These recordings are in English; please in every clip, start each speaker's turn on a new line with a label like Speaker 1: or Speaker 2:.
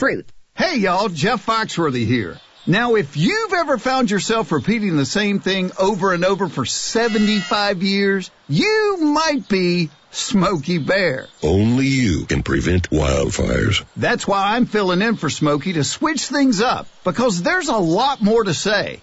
Speaker 1: fruit.
Speaker 2: Hey y'all, Jeff Foxworthy here. Now, if you've ever found yourself repeating the same thing over and over for 75 years, you might be Smokey Bear.
Speaker 3: Only you can prevent wildfires.
Speaker 2: That's why I'm filling in for Smokey to switch things up, because there's a lot more to say.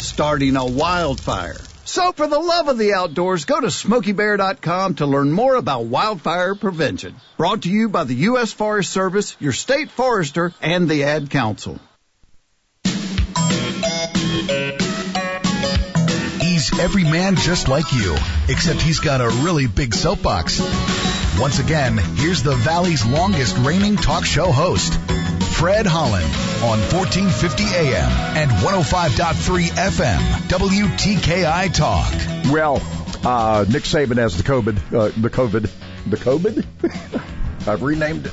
Speaker 2: starting a wildfire. So for the love of the outdoors, go to smokeybear.com to learn more about wildfire prevention. Brought to you by the U.S. Forest Service, your state forester, and the Ad Council.
Speaker 4: He's every man just like you, except he's got a really big soapbox. Once again, here's the Valley's longest reigning talk show host, Fred Holland, on 1450 AM and 105.3 FM, WTKI Talk.
Speaker 5: Well, uh, Nick Saban has the COVID, uh, the COVID, the COVID. I've renamed it.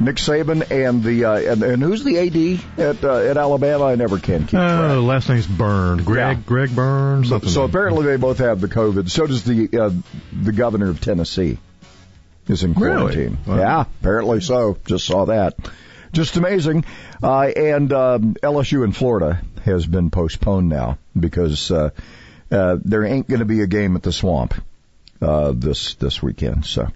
Speaker 5: Nick Saban and the uh, and, and who's the AD at uh, at Alabama? I never can keep track.
Speaker 6: Uh, last name's Byrne. Greg
Speaker 5: Yeah.
Speaker 6: Greg Byrne.
Speaker 5: So, so
Speaker 6: like-
Speaker 5: apparently they both have the COVID. So does the uh, the governor of Tennessee is in
Speaker 6: Really?
Speaker 5: quarantine.
Speaker 6: Wow.
Speaker 5: Yeah, apparently so. Just saw that. Just amazing. Uh, and um, LSU in Florida has been postponed now because uh, uh, there ain't going to be a game at the Swamp uh, this this weekend. So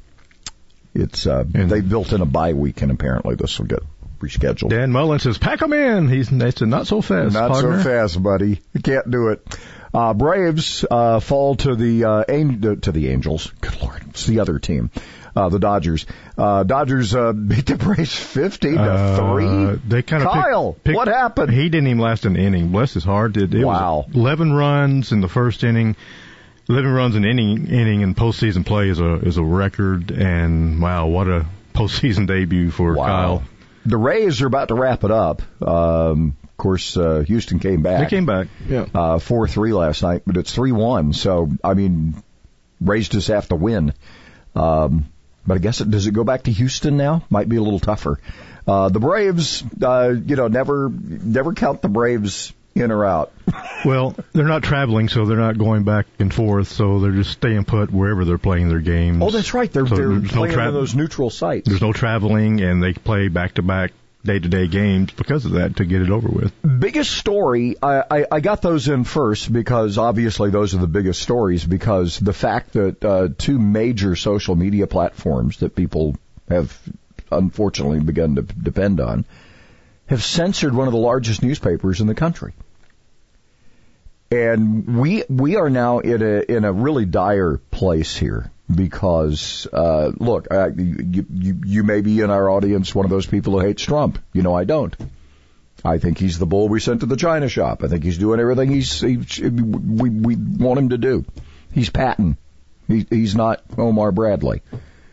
Speaker 5: it's uh,
Speaker 6: And-
Speaker 5: they built in a bye week, and apparently this will get rescheduled.
Speaker 6: Dan Mullen says, "Pack 'em in." He's they said, "Not so fast,
Speaker 5: Not
Speaker 6: partner."
Speaker 5: so fast, buddy. You can't do it. Uh, Braves uh, fall to the uh, An- to the Angels. Good lord, it's the other team, uh, the Dodgers. Uh, Dodgers uh, beat the Braves fifty to
Speaker 6: Uh,
Speaker 5: three.
Speaker 6: They kind of
Speaker 5: Kyle, what happened?
Speaker 6: He didn't even last an inning. Bless his heart. It, it
Speaker 5: Wow.
Speaker 6: was 11 runs in the first inning. 11 runs in inning inning in postseason play is a is a record. And wow, what a postseason debut for
Speaker 5: Wow.
Speaker 6: Kyle.
Speaker 5: The Rays are about to wrap it up. Um, of course, uh, Houston came back.
Speaker 6: They came back. Yeah.
Speaker 5: uh, four three last night, but it's three one. So I mean, Rays just have to win. Um, but I guess it does it go back to Houston now? Might be a little tougher. Uh, the Braves, uh, you know, never never count the Braves in or out.
Speaker 6: Well, they're not traveling, so they're not going back and forth. So they're just staying put wherever they're playing their games.
Speaker 5: Oh, that's right. They're
Speaker 6: So
Speaker 5: they're
Speaker 6: there's no
Speaker 5: playing
Speaker 6: tra-
Speaker 5: in those neutral sites.
Speaker 6: There's no traveling, and they play back to back, day to day games because of that to get it over with.
Speaker 5: biggest story I, I, I got those in first because obviously those are the biggest stories because the fact that uh, two major social media platforms that people have unfortunately begun to depend on have censored one of the largest newspapers in the country. And we we are now in a in a really dire place here because uh, look, uh, you, you you may be in our audience one of those people who hates Trump. You know I don't. I think he's the bull we sent to the China shop. I think he's doing everything he's he, we we want him to do. He's Patton. He, he's not Omar Bradley.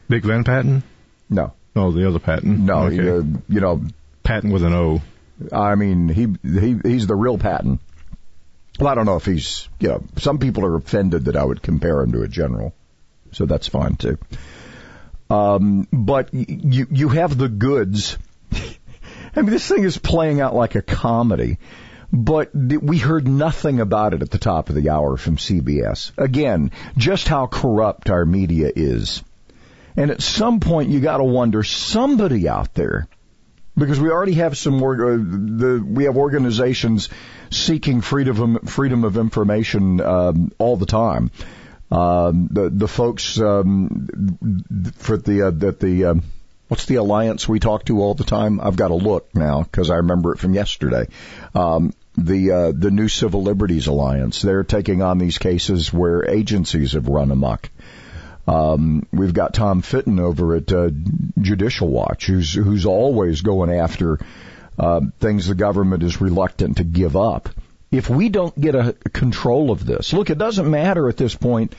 Speaker 6: Dick Van Patten.
Speaker 5: No,
Speaker 6: Oh, the other Patton.
Speaker 5: no.
Speaker 6: Okay.
Speaker 5: Uh, you know,
Speaker 6: Patton with an O.
Speaker 5: I mean, he he he's the real Patton. Well, I don't know if he's you know. Some people are offended that I would compare him to a general, so that's fine too. Um, but you you have the goods. I mean, this thing is playing out like a comedy. But we heard nothing about it at the top of the hour from CBS. Again, just how corrupt our media is. And at some point, you got to wonder somebody out there, because we already have some. Uh, the we have organizations seeking freedom of, freedom of information um, all the time. Um, the the folks um, for the uh, that the um, what's the alliance we talk to all the time? I've got to look now because I remember it from yesterday. Um, the uh, the New Civil Liberties Alliance. They're taking on these cases where agencies have run amok. Um, we've got Tom Fitton over at uh, Judicial Watch, who's who's always going after uh, things the government is reluctant to give up. If we don't get a control of this, look, it doesn't matter at this point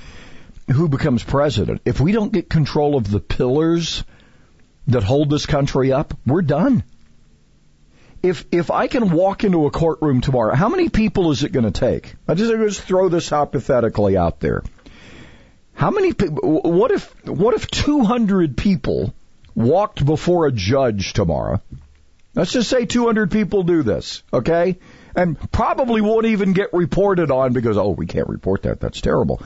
Speaker 5: who becomes president. If we don't get control of the pillars that hold this country up, we're done. if if I can walk into a courtroom tomorrow, how many people is it going to take? I just, I just throw this hypothetically out there. How many? What if what if 200 people walked before a judge tomorrow? Let's just say 200 people do this, okay? And probably won't even get reported on because oh, we can't report that. That's terrible.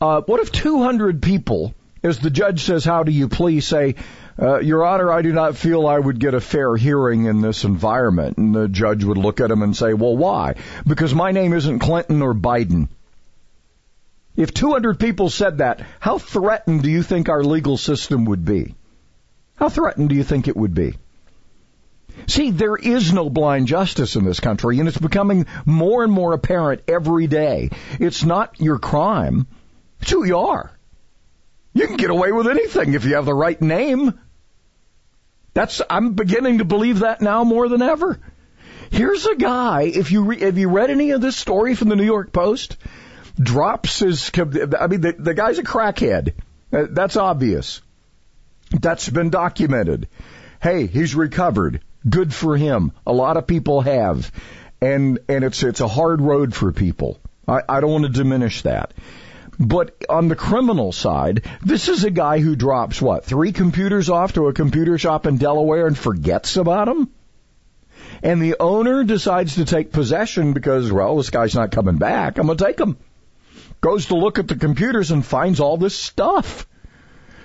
Speaker 5: Uh, what if 200 people, as the judge says, "How do you please?" say, uh, Your Honor, I do not feel I would get a fair hearing in this environment. And the judge would look at him and say, well, why? Because my name isn't Clinton or Biden. If 200 people said that, how threatened do you think our legal system would be? How threatened do you think it would be? See, there is no blind justice in this country, and it's becoming more and more apparent every day. It's not your crime, it's who you are. You can get away with anything if you have the right name. That's I'm beginning to believe that now more than ever. Here's a guy. If you re, have you read any of this story from the New York Post? Drops his. I mean, the, the guy's a crackhead. Uh, that's obvious. That's been documented. Hey, he's recovered. Good for him. A lot of people have, and and it's it's a hard road for people. I, I don't want to diminish that. But on the criminal side, this is a guy who drops what, three computers off to a computer shop in Delaware and forgets about them? And the owner decides to take possession because, well, this guy's not coming back. I'm going to take him. Goes to look at the computers and finds all this stuff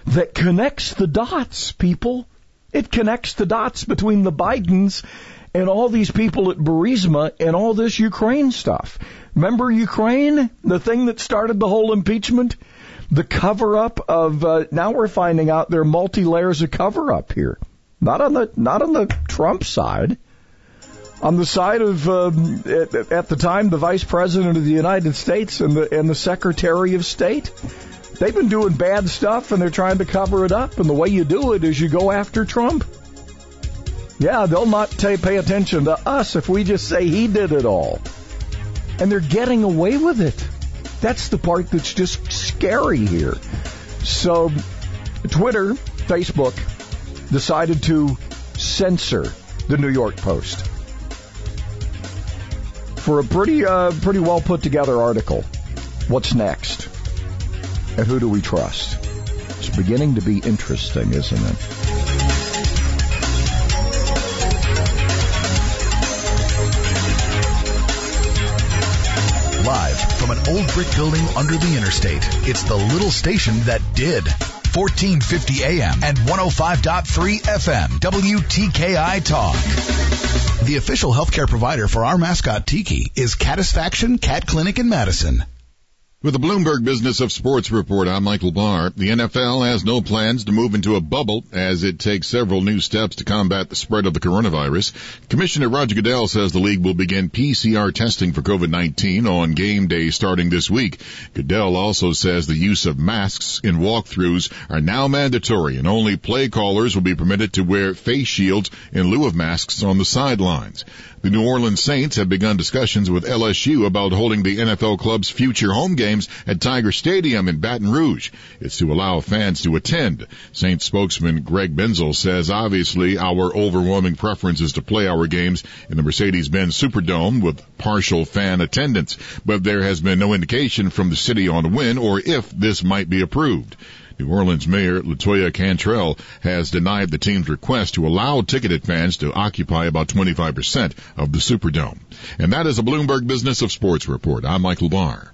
Speaker 5: that connects the dots, people. It connects the dots between the Bidens and all these people at Burisma and all this Ukraine stuff. Remember Ukraine? The thing that started the whole impeachment? The cover up of, uh, now we're finding out there are multi layers of cover up here. Not on the, not on the Trump side. On the side of, um, at, at the time, the Vice President of the United States and the, and the Secretary of State. They've been doing bad stuff and they're trying to cover it up. And the way you do it is you go after Trump. Yeah, they'll not pay attention to us if we just say he did it all. And they're getting away with it. That's the part that's just scary here. So, Twitter, Facebook decided to censor the New York Post for a pretty, uh, pretty well put together article. What's next? And who do we trust? It's beginning to be interesting, isn't it?
Speaker 4: Live from an old brick building under the interstate, it's the little station that did. 1450 AM and 105.3 FM, WTKI Talk. The official healthcare provider for our mascot Tiki is Catisfaction Cat Clinic in Madison.
Speaker 1: With the Bloomberg Business of Sports report, I'm Michael Barr. The NFL has no plans to move into a bubble as it takes several new steps to combat the spread of the coronavirus. Commissioner Roger Goodell says the league will begin PCR testing for COVID-19 on game day starting this week. Goodell also says the use of masks in walkthroughs are now mandatory and only play callers will be permitted to wear face shields in lieu of masks on the sidelines. The New Orleans Saints have begun discussions with LSU about holding the NFL club's future home games at Tiger Stadium in Baton Rouge. It's to allow fans to attend. Saints spokesman Greg Bensel says obviously our overwhelming preference is to play our games in the Mercedes-Benz Superdome with partial fan attendance, but there has been no indication from the city on when or if this might be approved. New Orleans Mayor Latoya Cantrell has denied the team's request to allow ticketed fans to occupy about 25% of the Superdome. And that is a Bloomberg Business of Sports report. I'm Michael Barr.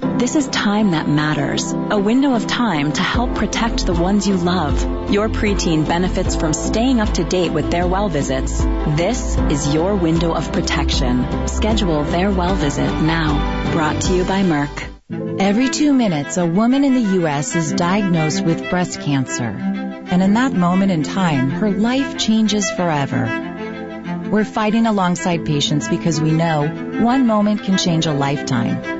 Speaker 7: This is time that matters. A window of time to help protect the ones you love. Your preteen benefits from staying up to date with their well visits. This is your window of protection. Schedule their well visit now. Brought to you by Merck.
Speaker 8: Every two minutes, a woman in the U.S. is diagnosed with breast cancer. And in that moment in time, her life changes forever. We're fighting alongside patients because we know one moment can change a lifetime.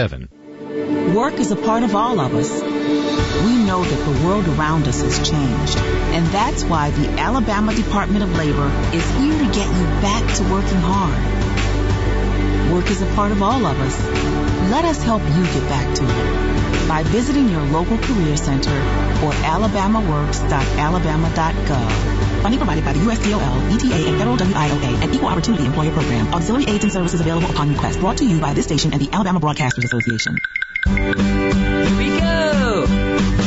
Speaker 9: 1-800-211-6137.
Speaker 10: Work is a part of all of us. We know that the world around us has changed, and that's why the Alabama Department of Labor is here to get you back to working hard. Work is a part of all of us. Let us help you get back to it by visiting your local career center or alabamaworks.alabama.gov. Funding provided by the USDOL, ETA, and Federal WIOA and Equal Opportunity Employer Program. Auxiliary aids and services available upon request. Brought to you by this station and the Alabama Broadcasters Association.
Speaker 11: Here we go.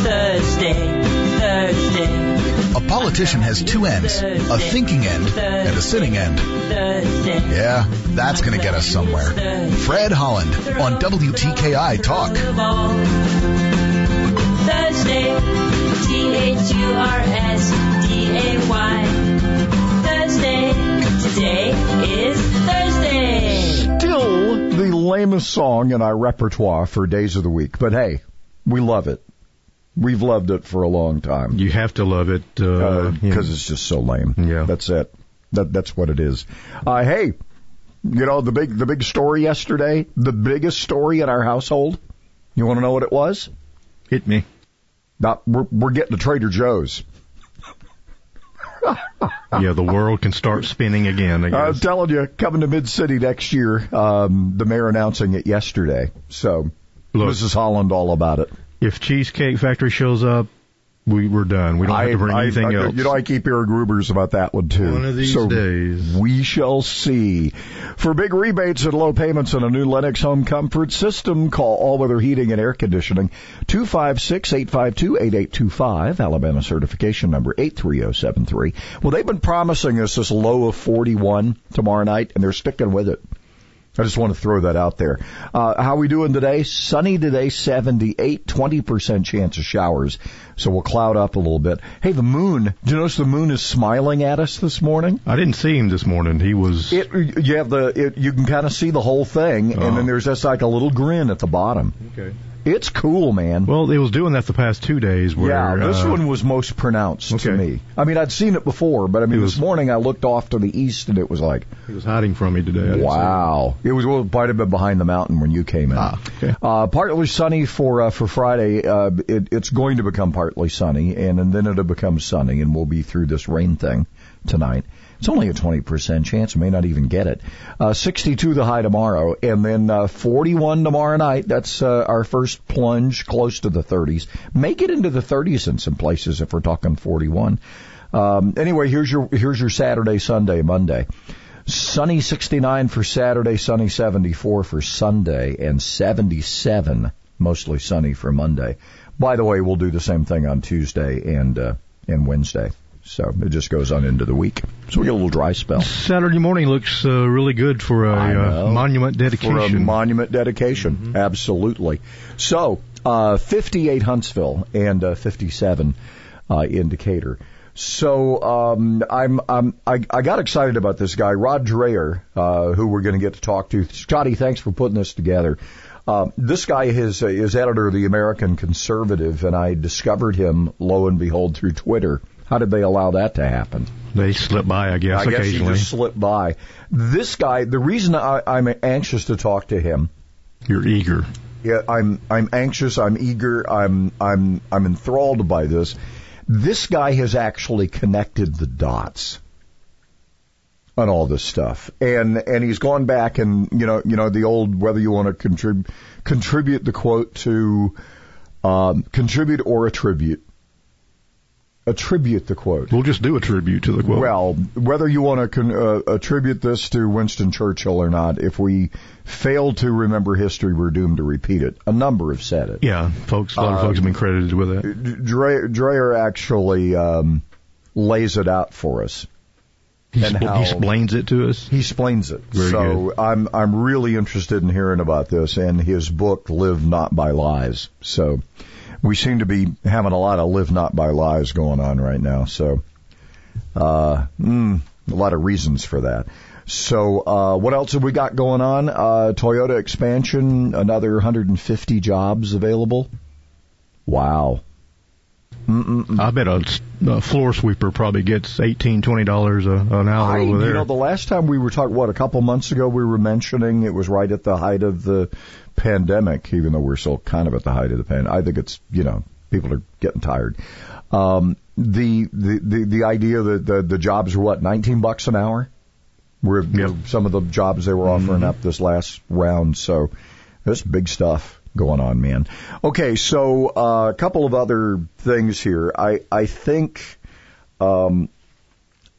Speaker 11: Thursday, Thursday.
Speaker 4: A politician has two ends, a thinking end and a sitting end. Yeah, that's going to get us somewhere. Fred Holland on WTKI Talk.
Speaker 11: Thursday, T-H-U-R-S-D-A-Y. Thursday, today is Thursday.
Speaker 5: Still the lamest song in our repertoire for days of the week, but hey, we love it. We've loved it for a long time.
Speaker 6: You have to love it because uh,
Speaker 5: uh, it's just so lame.
Speaker 6: Yeah,
Speaker 5: that's it. That that's what it is. Uh, hey, you know the big the big story yesterday, the biggest story in our household. You want to know what it was?
Speaker 6: Hit me.
Speaker 5: Not we're we're getting to Trader Joe's.
Speaker 6: Yeah, the world can start spinning again. I
Speaker 5: am telling you, coming to Mid City next year. Um, the mayor announcing it yesterday. So,
Speaker 6: Look,
Speaker 5: Mrs. Holland all about it.
Speaker 6: If Cheesecake Factory shows up, we we're done. We don't have to bring
Speaker 5: I,
Speaker 6: anything
Speaker 5: I,
Speaker 6: else.
Speaker 5: You know, I keep hearing rumors about that one too.
Speaker 6: One of these
Speaker 5: so
Speaker 6: days,
Speaker 5: we shall see. For big rebates and low payments on a new Lennox home comfort system, call All Weather Heating and Air Conditioning two five six eight five two eight eight two five. Alabama certification number eight three zero seven three. Well, they've been promising us this low of forty one tomorrow night, and they're sticking with it. I just want to throw that out there. Uh, how we doing today? Sunny today, 78, 20% chance of showers. So we'll cloud up a little bit. Hey, the moon. do you notice the moon is smiling at us this morning?
Speaker 6: I didn't see him this morning. He was.
Speaker 5: It, you have the, it, you can kind of see the whole thing,
Speaker 6: Oh.
Speaker 5: and then there's just like a little grin at the bottom.
Speaker 6: Okay.
Speaker 5: It's cool, man.
Speaker 6: Well, it was doing that the past two days. Where,
Speaker 5: yeah, this
Speaker 6: uh,
Speaker 5: one was most pronounced to me. I mean, I'd seen it before, but I mean,
Speaker 6: It
Speaker 5: this morning I looked off to the east and it was like,
Speaker 6: it was hiding from me today.
Speaker 5: Wow. It was well, might have been behind the mountain when you came in.
Speaker 6: Ah, okay.
Speaker 5: uh, partly sunny for uh, for Friday. Uh, it, it's going to become partly sunny, and, and then it'll become sunny, and we'll be through this rain thing tonight. It's only a 20% chance. May not even get it. Uh, 62 the high tomorrow, and then uh, 41 tomorrow night. That's uh, our first plunge close to the 30s. Make it into the 30s in some places if we're talking 41. Um, anyway, here's your here's your Saturday, Sunday, Monday. Sunny 69 for Saturday, sunny 74 for Sunday, and 77 mostly sunny for Monday. By the way, we'll do the same thing on Tuesday and uh, and Wednesday. So it just goes on into the week. So we get a little dry spell.
Speaker 6: Saturday morning looks uh, really good for a uh, monument dedication.
Speaker 5: For a monument dedication,
Speaker 6: Mm-hmm.
Speaker 5: absolutely. So, uh, 58 Huntsville and uh, 57 uh, in Decatur. So um, I'm, I'm I, I got excited about this guy, Rod Dreher, uh, who we're going to get to talk to. Scotty, thanks for putting this together. Uh, this guy is uh, is editor of the American Conservative, and I discovered him, lo and behold, through Twitter. How did they allow that to happen?
Speaker 6: They slip by, I guess,
Speaker 5: I guess
Speaker 6: occasionally.
Speaker 5: just slipped by. This guy, the reason I, I'm anxious to talk to him,
Speaker 6: You're eager.
Speaker 5: yeah, I'm I'm anxious, I'm eager, I'm I'm I'm enthralled by this. This guy has actually connected the dots. on all this stuff. And and he's gone back and you know you know the old whether you want to contribute contribute the quote to um, contribute or attribute. Attribute the quote.
Speaker 6: We'll just do a tribute to the quote.
Speaker 5: Well, whether you want to con- uh, attribute this to Winston Churchill or not, if we fail to remember history, we're doomed to repeat it. A number have said it.
Speaker 6: yeah, folks, a lot of folks have been credited with it.
Speaker 5: Dreher, Dreher actually um, lays it out for us.
Speaker 6: He,
Speaker 5: and
Speaker 6: spl-
Speaker 5: how-
Speaker 6: he explains it to us.
Speaker 5: He explains it.
Speaker 6: Very
Speaker 5: so I'm I'm really interested in hearing about this and his book Live Not by Lies. So we seem to be having a lot of live not by lies going on right now. So uh mm, a lot of reasons for that. So uh what else have we got going on? Uh Toyota expansion, another 150 jobs available. Wow. Mm-mm-mm.
Speaker 6: I bet a floor sweeper probably gets eighteen, twenty dollars an hour
Speaker 5: I,
Speaker 6: over there.
Speaker 5: You know, the last time we were talking, what, a couple months ago, we were mentioning it was right at the height of the pandemic, even though we're still kind of at the height of the pandemic. I think it's, you know, people are getting tired. Um, the, the, the, the idea that the, the jobs were what, 19 bucks an hour? Were were some of the jobs they were offering
Speaker 6: Mm-hmm.
Speaker 5: up this last round. So that's big stuff going on, man. Okay, so uh, a couple of other things here. I I think um,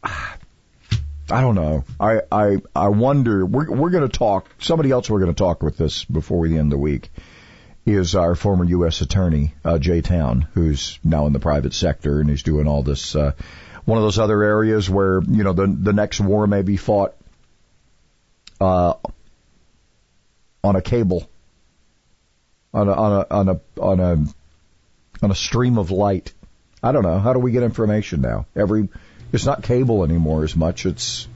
Speaker 5: I don't know. I I I wonder. We're we're going to talk. Somebody else we're going to talk with this before we end the week is our former U.S. attorney uh, Jay Town, who's now in the private sector and he's doing all this. Uh, one of those other areas where you know the the next war may be fought uh, on a cable, on a on a on a on a on a stream of light. I don't know. How do we get information now? Every it's not cable anymore as much. It's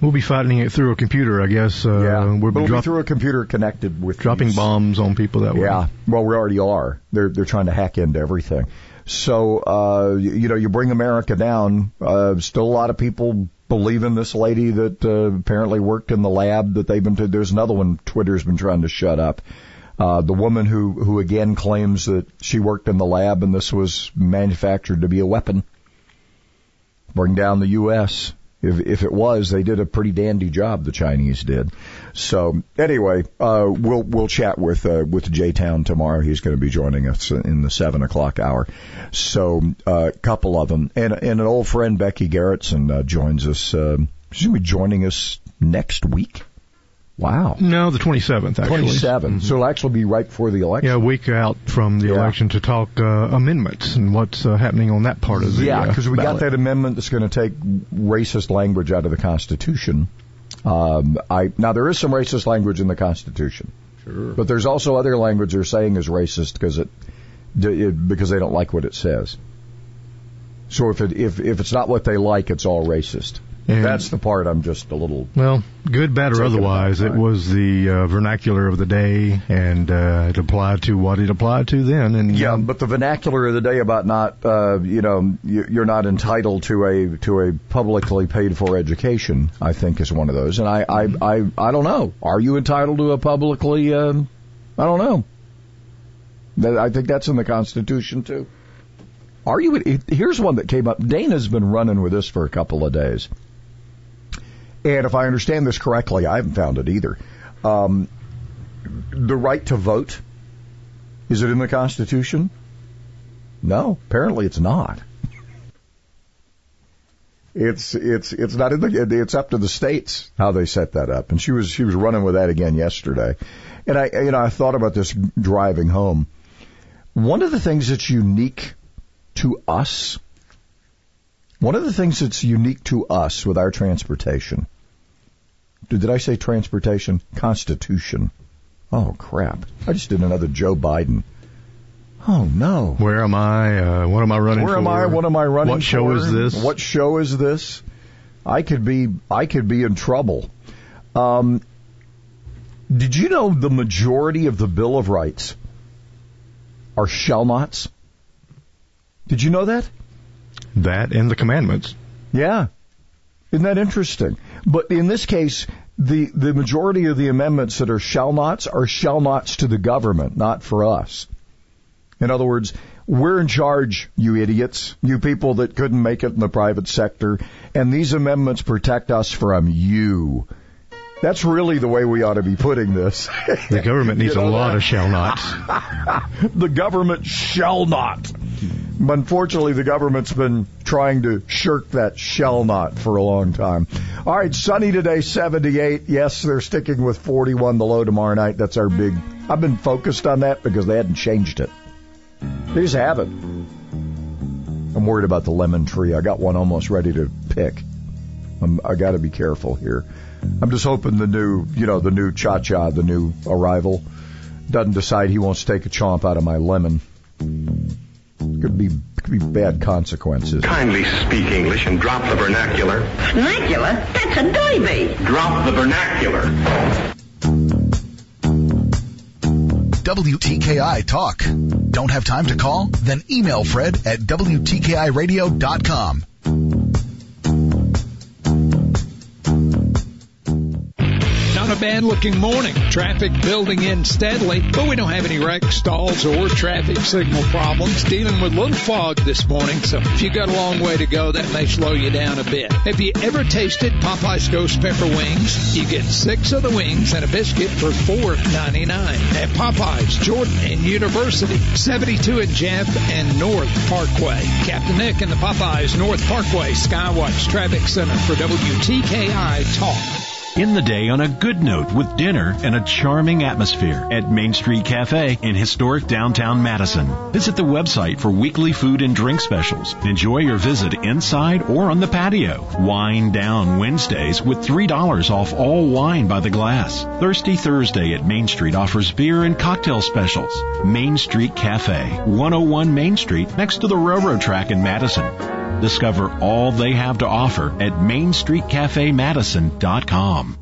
Speaker 6: We'll be fighting it through a computer, I guess. Uh,
Speaker 5: yeah,
Speaker 6: we'll be
Speaker 5: it'll
Speaker 6: drop-
Speaker 5: be through a computer connected with
Speaker 6: dropping
Speaker 5: these-
Speaker 6: bombs on people that way.
Speaker 5: Yeah, well, we already are. They're they're trying to hack into everything. So uh, you, you know, you bring America down. Uh, still, a lot of people believe in this lady that uh, apparently worked in the lab that they've been. To, there's another one. Twitter's been trying to shut up. Uh, the woman who who again claims that she worked in the lab and this was manufactured to be a weapon. Bring down the U.S. If, if it was, they did a pretty dandy job. The Chinese did. So anyway, uh, we'll we'll chat with uh, with Jay Town tomorrow. He's going to be joining us in the seven o'clock hour. So a uh, couple of them, and and an old friend Becky Gerritson uh, joins us. She's going to be joining us next week. Wow.
Speaker 6: No, the 27th, actually.
Speaker 5: 27. So it'll actually be right before the election.
Speaker 6: Yeah, a week out from the
Speaker 5: Yeah.
Speaker 6: election to talk uh, amendments and what's uh, happening on that part of the
Speaker 5: Yeah,
Speaker 6: uh,
Speaker 5: because we got that amendment that's going to take racist language out of the Constitution. Um, I now there is some racist language in the Constitution,
Speaker 6: Sure.
Speaker 5: but there's also other language they're saying is racist because it, it because they don't like what it says. So if it if if it's not what they like, it's all racist.
Speaker 6: And-
Speaker 5: That's the part I'm just a little.
Speaker 6: Well, good, bad, or otherwise, it was the uh, vernacular of the day, and uh, it applied to what it applied to then. And
Speaker 5: Yeah, but the vernacular of the day about not, uh, you know, you- you're not entitled to a to a publicly paid for education. I think is one of those, and I I I, I don't know. Are you entitled to a publicly? Um, I don't know. I think that's in the Constitution too. Are you? Here's one that came up. Dana's been running with this for a couple of days, and if I understand this correctly, I haven't found it either. Um, the right to vote is it in the Constitution? No, apparently it's not. It's it's it's not in the it's up to the states how they set that up. And she was she was running with that again yesterday. And I you know I thought about this driving home. One of the things that's unique to us, one of the things that's unique to us with our transportation. Did I say transportation? Constitution. Oh crap! I just did another Joe Biden. Oh no!
Speaker 6: Where am I? Uh, what am I running
Speaker 5: Where
Speaker 6: for?
Speaker 5: am I? What am I running
Speaker 6: What show
Speaker 5: for?
Speaker 6: is this?
Speaker 5: What show is this? I could be I could be in trouble. Um, did you know the majority of the Bill of Rights are shall nots? Did you know that?
Speaker 6: That and the commandments.
Speaker 5: Yeah. Isn't that interesting? But in this case, the, the majority of the amendments that are shall nots are shall nots to the government, not for us. In other words, We're in charge, you idiots, you people that couldn't make it in the private sector, and these amendments protect us from you. That's really the way we ought to be putting this.
Speaker 6: The government needs
Speaker 5: You know
Speaker 6: a lot
Speaker 5: that?
Speaker 6: of shall nots.
Speaker 5: the government shall not. Unfortunately, the government's been trying to shirk that shall not for a long time. All right, sunny today, 78. Yes, they're sticking with 41 the low tomorrow night. That's our big. I've been focused on that because they hadn't changed it. They just haven't. I'm worried about the lemon tree. I got one almost ready to pick. I'm, I got to be careful here. I'm just hoping the new, you know, the new cha cha, the new arrival, doesn't decide he wants to take a chomp out of my lemon. Could be could be bad consequences.
Speaker 12: Kindly speak English and drop the vernacular.
Speaker 13: Vernacular? That's a baby.
Speaker 12: Drop the vernacular.
Speaker 4: WTKI Talk. Don't have time to call? Then email Fred at WTKIRadio.com.
Speaker 14: bad looking morning. Traffic building in steadily, but we don't have any wreck stalls or traffic signal problems. Dealing with a little fog this morning, so if you got a long way to go, that may slow you down a bit. Have you ever tasted Popeye's Ghost Pepper Wings? You get six of the wings and a biscuit for four ninety nine at Popeye's, Jordan and University, 72 at Jeff and North Parkway. Captain Nick and the Popeyes North Parkway Skywatch Traffic Center for WTKI Talk.
Speaker 15: In the day on a good note with dinner and a charming atmosphere at Main Street Cafe in historic downtown Madison. Visit the website for weekly food and drink specials. Enjoy your visit inside or on the patio. Wine down Wednesdays with $3 off all wine by the glass. Thirsty Thursday at Main Street offers beer and cocktail specials. Main Street Cafe, 101 Main Street next to the railroad track in Madison. Discover all they have to offer at MainStreetCafeMadison.com.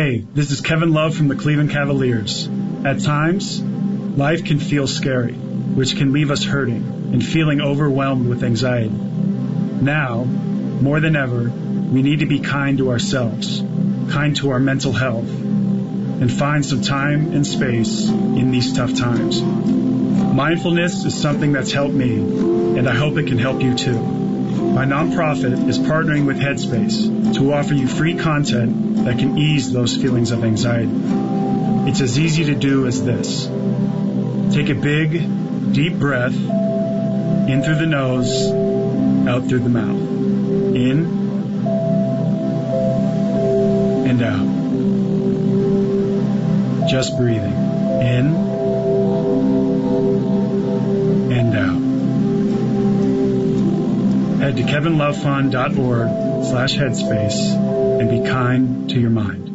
Speaker 16: Hey, this is Kevin Love from the Cleveland Cavaliers. At times, life can feel scary, which can leave us hurting and feeling overwhelmed with anxiety. Now, more than ever, we need to be kind to ourselves, kind to our mental health, and find some time and space in these tough times. Mindfulness is something that's helped me, and I hope it can help you too. My nonprofit is partnering with Headspace to offer you free content that can ease those feelings of anxiety. It's as easy to do as this. Take a big, deep breath in through the nose, out through the mouth. In and out. Just breathing. In Head to kevinlovefund.org slash headspace and be kind to your mind.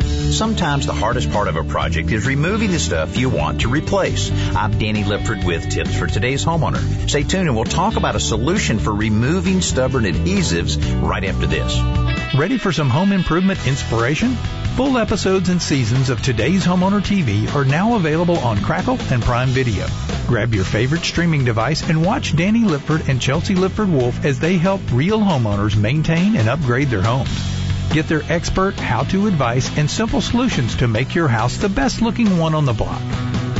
Speaker 17: Sometimes the hardest part of a project is removing the stuff you want to replace. I'm Danny Lipford with tips for today's homeowner. Stay tuned and we'll talk about a solution for removing stubborn adhesives right after this.
Speaker 18: Ready for some home improvement inspiration? Full episodes and seasons of today's Homeowner TV are now available on Crackle and Prime Video. Grab your favorite streaming device and watch Danny Lipford and Chelsea Lipford Wolf as they help real homeowners maintain and upgrade their homes. Get their expert how-to advice and simple solutions to make your house the best looking one on the block.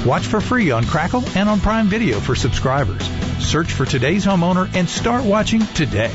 Speaker 18: Watch for free on Crackle and on Prime Video for subscribers. Search for today's homeowner and start watching today.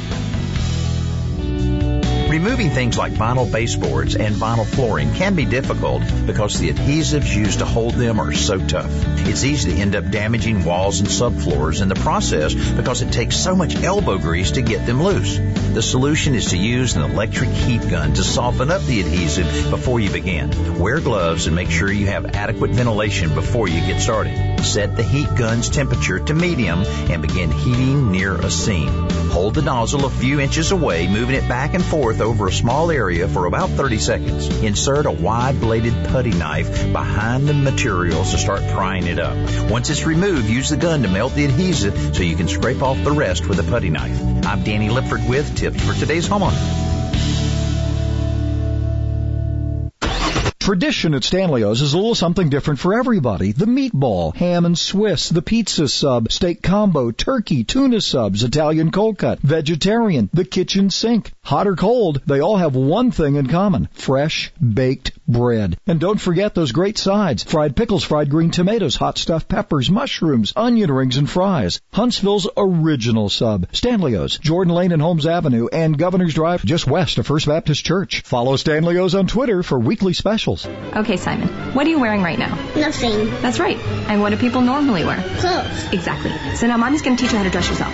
Speaker 17: Removing things like vinyl baseboards and vinyl flooring can be difficult because the adhesives used to hold them are so tough. It's easy to end up damaging walls and subfloors in the process because it takes so much elbow grease to get them loose. The solution is to use an electric heat gun to soften up the adhesive before you begin. Wear gloves and make sure you have adequate ventilation before you get started. Set the heat gun's temperature to medium and begin heating near a seam. Hold the nozzle a few inches away, moving it back and forth over a small area for about 30 seconds. Insert a wide bladed putty knife behind the materials to start prying it up. Once it's removed, use the gun to melt the adhesive so you can scrape off the rest with a putty knife. I'm Danny Lipford with tips for today's homeowner.
Speaker 5: Tradition at Stanley's is a little something different for everybody. The meatball, ham and Swiss, the pizza sub, steak combo, turkey, tuna subs, Italian cold cut, vegetarian, the kitchen sink. Hot or cold, they all have one thing in common. Fresh, baked bread. And don't forget those great sides. Fried pickles, fried green tomatoes, hot stuffed peppers, mushrooms, onion rings, and fries. Huntsville's original sub. Stanley's, Jordan Lane and Holmes Avenue, and Governor's Drive just west of First Baptist Church. Follow Stanley's on Twitter for weekly specials.
Speaker 19: Okay, Simon, what are you wearing right now?
Speaker 20: Nothing.
Speaker 19: That's right. And what do people normally wear?
Speaker 20: Clothes.
Speaker 19: Exactly. So now mommy's going to teach you how to dress yourself.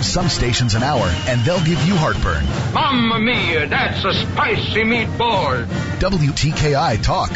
Speaker 4: Give some stations an hour, and they'll give you heartburn.
Speaker 21: Mamma mia, that's a spicy meatball.
Speaker 4: WTKI Talk.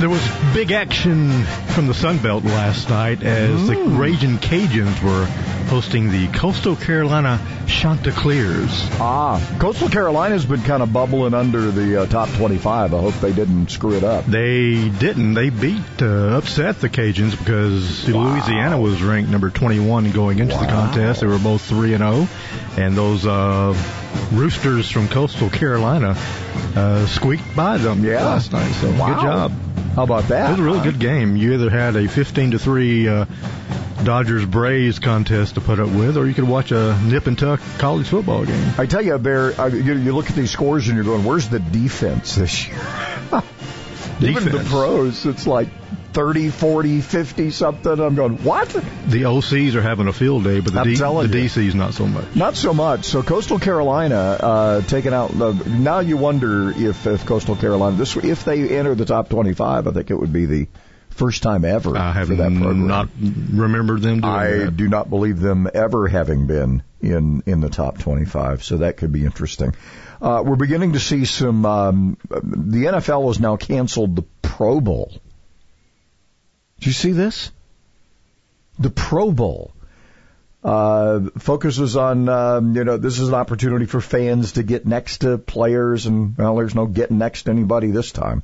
Speaker 6: There was big action from the Sun Belt last night as the mm. Raging Cajuns were hosting the Coastal Carolina Chanticleers.
Speaker 5: Ah, Coastal Carolina's been kind of bubbling under the uh, top 25. I hope they didn't screw it up.
Speaker 6: They didn't. They beat, uh, upset the Cajuns because Louisiana was ranked number 21 going into the contest. They were both 3 and 0, and those uh, Roosters from Coastal Carolina uh, squeaked by them
Speaker 5: Yeah.
Speaker 6: last night. So
Speaker 5: Wow.
Speaker 6: good job.
Speaker 5: How about that?
Speaker 6: It was a really good game. You either had a 15 to 3 uh, Dodgers Braves contest to put up with, or you could watch a nip and tuck college football game.
Speaker 5: I tell you, Bear, I, you, you look at these scores and you're going, where's the defense this year? Even the pros, it's like 30, 40, 50 something. I'm going, what?
Speaker 6: The OCs are having a field day, but the, D- the. DCs not so much.
Speaker 5: Not so much. So Coastal Carolina uh, taking out. The, now you wonder if, if Coastal Carolina, this if they enter the top 25, I think it would be the first time ever
Speaker 6: I have
Speaker 5: for that program.
Speaker 6: not remembered them doing
Speaker 5: I
Speaker 6: that.
Speaker 5: do not believe them ever having been in in the top 25, so that could be interesting. Uh, we're beginning to see some. Um, the NFL has now canceled the Pro Bowl. Do you see this? The Pro Bowl uh, focuses on um, you know this is an opportunity for fans to get next to players, and well, there's no getting next to anybody this time.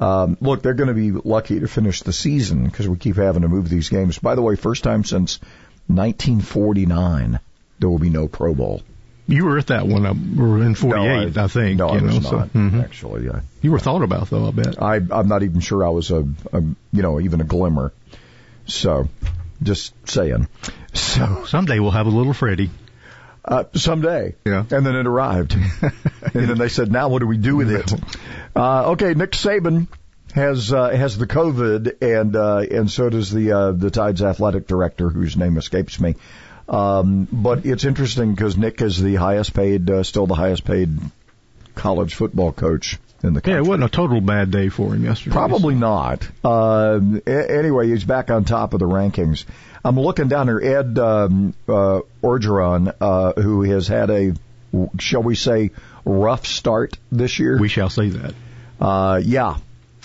Speaker 5: Um, look, they're going to be lucky to finish the season because we keep having to move these games. By the way, first time since 1949 there will be no Pro Bowl.
Speaker 6: You were at that one, uh, in 48,
Speaker 5: No,
Speaker 6: I, think.
Speaker 5: No,
Speaker 6: you
Speaker 5: I was
Speaker 6: know, so-
Speaker 5: not
Speaker 6: mhm.
Speaker 5: actually. I,
Speaker 6: You were thought about, though, I bet.
Speaker 5: I, I'm not even sure I was a, a, you know, even a glimmer. So, just saying. So
Speaker 6: Someday we'll have a little Freddie.
Speaker 5: Uh, someday.
Speaker 6: Yeah.
Speaker 5: And then it arrived. and then they said, now what do we do with it? Uh, okay, Nick Saban has uh, has the COVID, and uh, and so does the uh, the Tides athletic director, whose name escapes me. Um, but it's interesting because Nick is the highest paid, uh, still the highest paid college football coach in the country.
Speaker 6: Yeah, it wasn't a total bad day for him yesterday.
Speaker 5: Probably not. Um, a- anyway, he's back on top of the rankings. I'm looking down here. Ed um, uh, Orgeron, uh, who has had a, shall we say, rough start this year.
Speaker 6: We shall say that.
Speaker 5: Uh, yeah.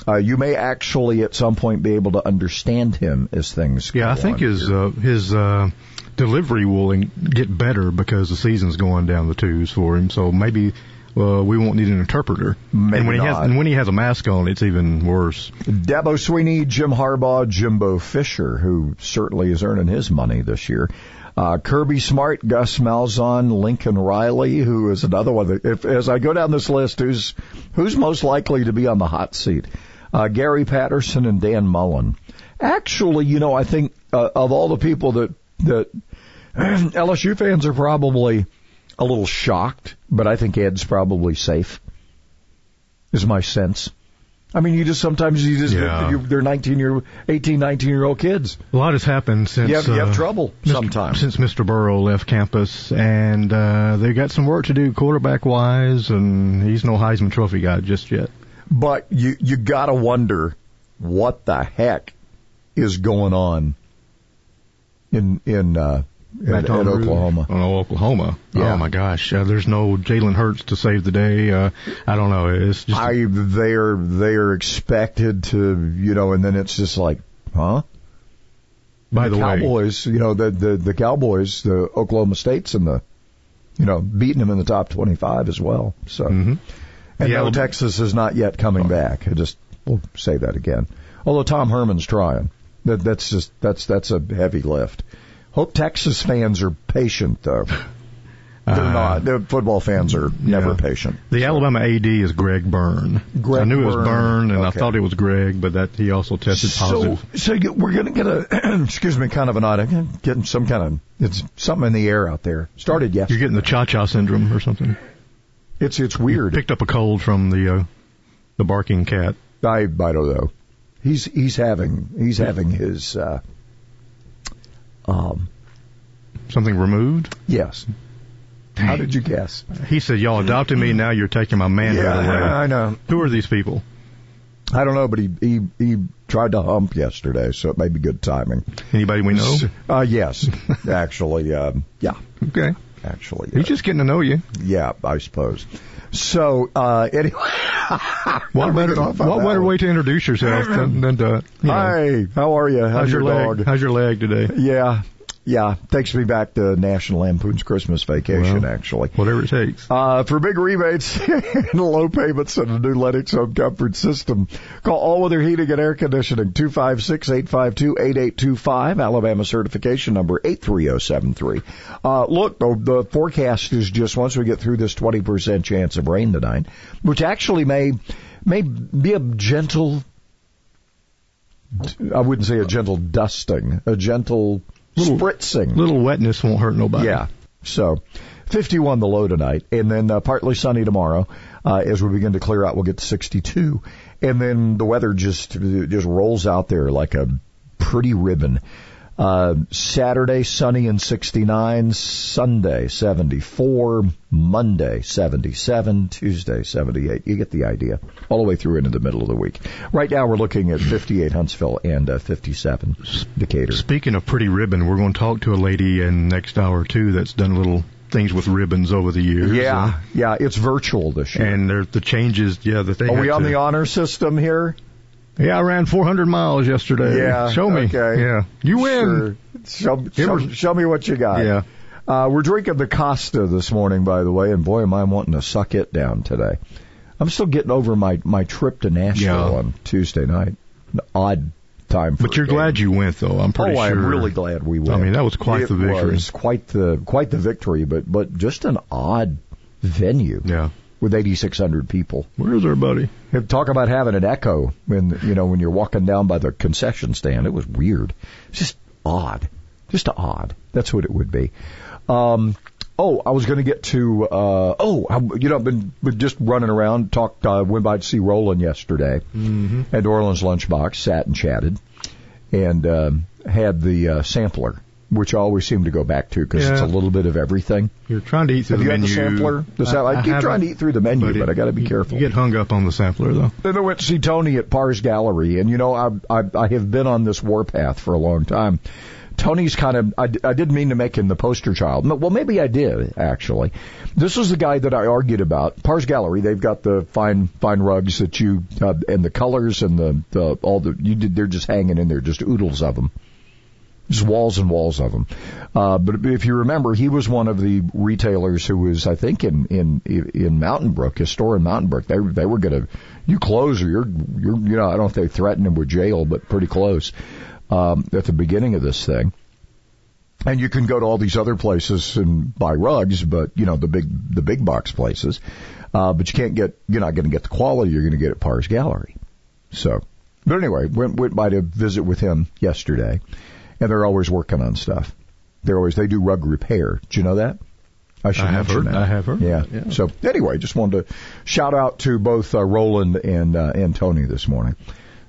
Speaker 5: Uh, you may actually at some point be able to understand him as things
Speaker 6: Yeah, I think his uh, his uh, delivery will get better because the season's going down the twos for him. So maybe uh, we won't need an interpreter.
Speaker 5: Maybe
Speaker 6: and when he has and when he has a mask on, it's even worse.
Speaker 5: Dabo Swinney, Jim Harbaugh, Jimbo Fisher, who certainly is earning his money this year. Uh, Kirby Smart, Gus Malzahn, Lincoln Riley, who is another one. That, if, as I go down this list, who's who's most likely to be on the hot seat? Uh, Gary Patterson and Dan Mullen. Actually, you know, I think uh, of all the people that that LSU fans are probably a little shocked, but I think Ed's probably safe. Is my sense. I mean, you just sometimes you just
Speaker 6: Yeah.
Speaker 5: you, they're 19 year, 18, 19 year old kids.
Speaker 6: A lot has happened since
Speaker 5: You have, you have
Speaker 6: uh,
Speaker 5: trouble
Speaker 6: Mr.
Speaker 5: sometimes.
Speaker 6: since Mr. Burrow left campus, and uh, they got some work to do quarterback wise, and he's no Heisman Trophy guy just yet.
Speaker 5: But you you gotta wonder what the heck is going on in in uh, in, in
Speaker 6: Baton Rouge.
Speaker 5: Oklahoma.
Speaker 6: Oh, Oklahoma.
Speaker 5: Yeah.
Speaker 6: Oh my gosh. Uh, there's no Jalen Hurts to save the day. Uh, I don't know. It's just
Speaker 5: I they're they're expected to you know, and then it's just like, huh?
Speaker 6: By the way-
Speaker 5: Cowboys, you know, the the the Cowboys, the Oklahoma State's in the, you know, beating them in the top 25 as well. So, and
Speaker 6: The
Speaker 5: no, Texas is not yet coming back. I just will say that again. Although Tom Herman's trying, that that's just that's that's a heavy lift. Hope Texas fans are patient though. They're
Speaker 6: Uh,
Speaker 5: not. The football fans are never
Speaker 6: Yeah.
Speaker 5: patient.
Speaker 6: The Alabama AD is Greg Byrne.
Speaker 5: Greg
Speaker 6: I knew it was
Speaker 5: Byrne.
Speaker 6: Byrne, and I thought it was Greg, but that he also tested
Speaker 5: So,
Speaker 6: positive.
Speaker 5: so you- we're going to get a, excuse me, kind of an odd, getting some kind of, it's something in the air out there. Started yesterday.
Speaker 6: You're getting the cha-cha syndrome or something.
Speaker 5: It's it's weird.
Speaker 6: Picked up a cold from the uh, the barking cat.
Speaker 5: I I don't know. He's he's having he's having his uh, um
Speaker 6: Something removed.
Speaker 5: yes. How did you guess?
Speaker 6: He said, "Y'all adopted me. Now you're taking my manhood
Speaker 5: Yeah,
Speaker 6: away."
Speaker 5: I know.
Speaker 6: Who are these people?
Speaker 5: I don't know, but he he he tried to hump yesterday, so it may be good timing.
Speaker 6: Anybody we know?
Speaker 5: Uh, yes, actually, um, yeah,
Speaker 6: Okay.
Speaker 5: Actually,
Speaker 6: He's just getting to know you.
Speaker 5: yeah, I suppose. So uh, anyway,
Speaker 6: What better
Speaker 5: get off on
Speaker 6: what better way to introduce yourself than, than to you know,
Speaker 5: Hi, how are you? How's,
Speaker 6: how's your leg?
Speaker 5: dog?
Speaker 6: How's your leg today?
Speaker 5: Yeah, yeah. Takes me back to National Lampoon's Christmas Vacation,
Speaker 6: Well,
Speaker 5: actually.
Speaker 6: Whatever it takes.
Speaker 5: Uh, for big rebates and low payments and a new Lennox home comfort system, call All Weather Heating and Air Conditioning, 256-852-8825, Alabama certification number 83073. Uh, look, the, the forecast is just once we get through this 20% chance of rain tonight, which actually may, may be a gentle, I wouldn't say a gentle dusting, a gentle spritzing.
Speaker 6: Little wetness won't hurt nobody.
Speaker 5: Yeah. So, 51 the low tonight, and then uh, partly sunny tomorrow. Uh, as we begin to clear out, we'll get to 62, and then the weather just just rolls out there like a pretty ribbon. Uh, Saturday sunny and 69, Sunday 74, Monday 77, Tuesday 78. You get the idea. All the way through into the middle of the week. Right now we're looking at 58 Huntsville and uh, 57 Decatur.
Speaker 6: Speaking of pretty ribbon, we're going to talk to a lady in next hour or two that's done little things with ribbons over the years.
Speaker 5: Yeah, yeah, it's virtual this year.
Speaker 6: And the changes, yeah, the they
Speaker 5: Are we on
Speaker 6: to-
Speaker 5: the honor system here?
Speaker 6: Yeah, I ran 400 miles yesterday.
Speaker 5: Yeah.
Speaker 6: Show me.
Speaker 5: Okay.
Speaker 6: Yeah. You win.
Speaker 5: Sure. Show, show,
Speaker 6: was-
Speaker 5: show me what you got.
Speaker 6: Yeah.
Speaker 5: Uh, we're drinking the Costa this morning, by the way, and boy, am I wanting to suck it down today. I'm still getting over my, my trip to Nashville
Speaker 6: Yeah.
Speaker 5: on Tuesday night. An odd time for
Speaker 6: But you're glad you went, though. I'm pretty sure.
Speaker 5: oh,
Speaker 6: sure.
Speaker 5: I'm really glad we went.
Speaker 6: I mean, that was quite
Speaker 5: it
Speaker 6: the victory.
Speaker 5: It was quite the quite the victory, but but just an odd venue.
Speaker 6: Yeah.
Speaker 5: With 8,600 people.
Speaker 6: Where's everybody?
Speaker 5: Talk about having an echo when you know when you're walking down by the concession stand. It was weird. It's just odd. Just odd. That's what it would be. Um, oh, I was going to get to. Uh, oh, I, you know, I've been, been just running around. Talked. Uh, went by to see Roland yesterday
Speaker 6: Mm-hmm.
Speaker 5: at Orland's Lunchbox. Sat and chatted, and um, had the uh, sampler, which I always seem to go back to because it's a little bit of everything.
Speaker 6: You're trying to eat through
Speaker 5: Have
Speaker 6: the
Speaker 5: you had the sampler? The sa- I, keep trying to eat through the menu, but,
Speaker 6: it-
Speaker 5: I got to be
Speaker 6: you-
Speaker 5: careful.
Speaker 6: You get hung up on the sampler, though.
Speaker 5: Then I went to see Tony at Pars Gallery, and you know I, I I have been on this warpath for a long time Tony's kind of, I, I didn't mean to make him the poster child. Well, maybe I did, actually. This was the guy that I argued about. Pars Gallery, they've got the fine, fine rugs that you, uh, and the colors and the, the, all the, you did, they're just hanging in there, just oodles of them. Just walls and walls of them. Uh, but if you remember, he was one of the retailers who was, I think, in in in Mountain Brook, his store in Mountain Brook. They they were gonna, you close or you're you're you know I don't if they threatened him with jail, but pretty close um, at the beginning of this thing. And you can go to all these other places and buy rugs, but you know the big the big box places. Uh, but you can't get you're not going to get the quality you're going to get at Pars Gallery. So, but anyway, went went by to visit with him yesterday and they're always working on stuff. They're always they do rug repair. Do you know that? I should
Speaker 6: I have heard.
Speaker 5: that.
Speaker 6: I have heard.
Speaker 5: Yeah.
Speaker 6: Yeah.
Speaker 5: So anyway, just wanted to shout out to both uh, Roland and uh, and Tony this morning.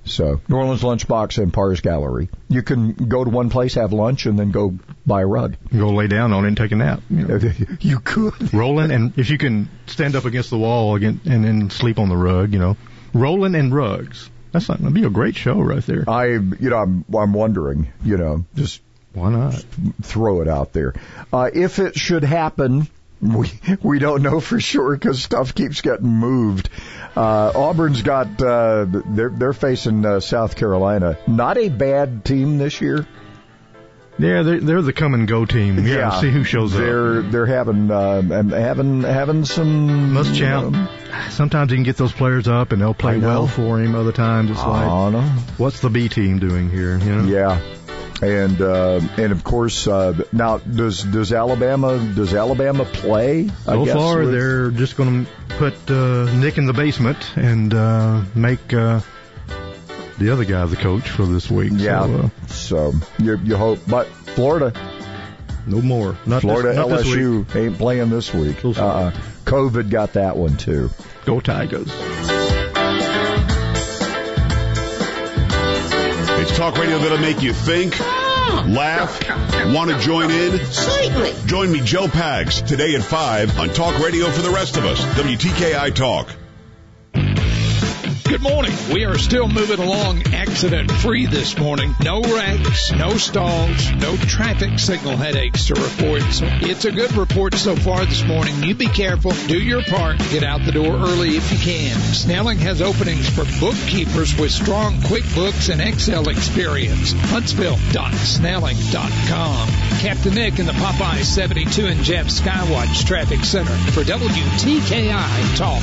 Speaker 5: So New Orleans Lunchbox and Pars Gallery. You can go to one place, have lunch, and then go buy a rug.
Speaker 6: Go lay down on it and take a nap. You, know.
Speaker 5: you could
Speaker 6: rolling, and if you can stand up against the wall again and then sleep on the rug, you know, rolling and rugs. That's not, that'd be a great show right there.
Speaker 5: I, you know, I'm I'm wondering, you know, just
Speaker 6: why not
Speaker 5: throw it out there. Uh, if it should happen, we we don't know for sure because stuff keeps getting moved. Uh, Auburn's got uh, they're they're facing uh, South Carolina. Not a bad team this year.
Speaker 6: Yeah, they're they're the come and go team. Yeah,
Speaker 5: Yeah.
Speaker 6: see who shows
Speaker 5: They're
Speaker 6: up.
Speaker 5: they're having uh, and having having some must
Speaker 6: Muschamp. Sometimes he can get those players up and they'll play well for him. Other times it's like,
Speaker 5: know.
Speaker 6: what's the B team doing here? You know?
Speaker 5: Yeah. And uh, and of course uh, now does does Alabama does Alabama play? I
Speaker 6: So
Speaker 5: guess,
Speaker 6: far,
Speaker 5: with-
Speaker 6: they're just going to put uh, Nick in the basement and uh, make uh, the other guy the coach for this week.
Speaker 5: Yeah.
Speaker 6: So, uh,
Speaker 5: So you you hope, but Florida,
Speaker 6: no more. Not
Speaker 5: Florida
Speaker 6: this, not this week.
Speaker 5: LSU ain't playing this week.
Speaker 6: So.
Speaker 5: Uh, COVID got that one too.
Speaker 6: Go Tigers.
Speaker 22: It's talk radio that'll make you think, laugh, want to join in.
Speaker 13: Certainly.
Speaker 22: Join me, Joe Pags, today at 5 on Talk Radio for the rest of us. WTKI Talk.
Speaker 14: Good morning. We are still moving along accident free this morning. No wrecks, no stalls, no traffic signal headaches to report. So it's a good report so far this morning. You be careful, do your part, get out the door early if you can. Snelling has openings for bookkeepers with strong QuickBooks and Excel experience. Huntsville.snelling.com. Captain Nick in the Popeye 72 and Jeff Skywatch Traffic Center for WTKI Talk.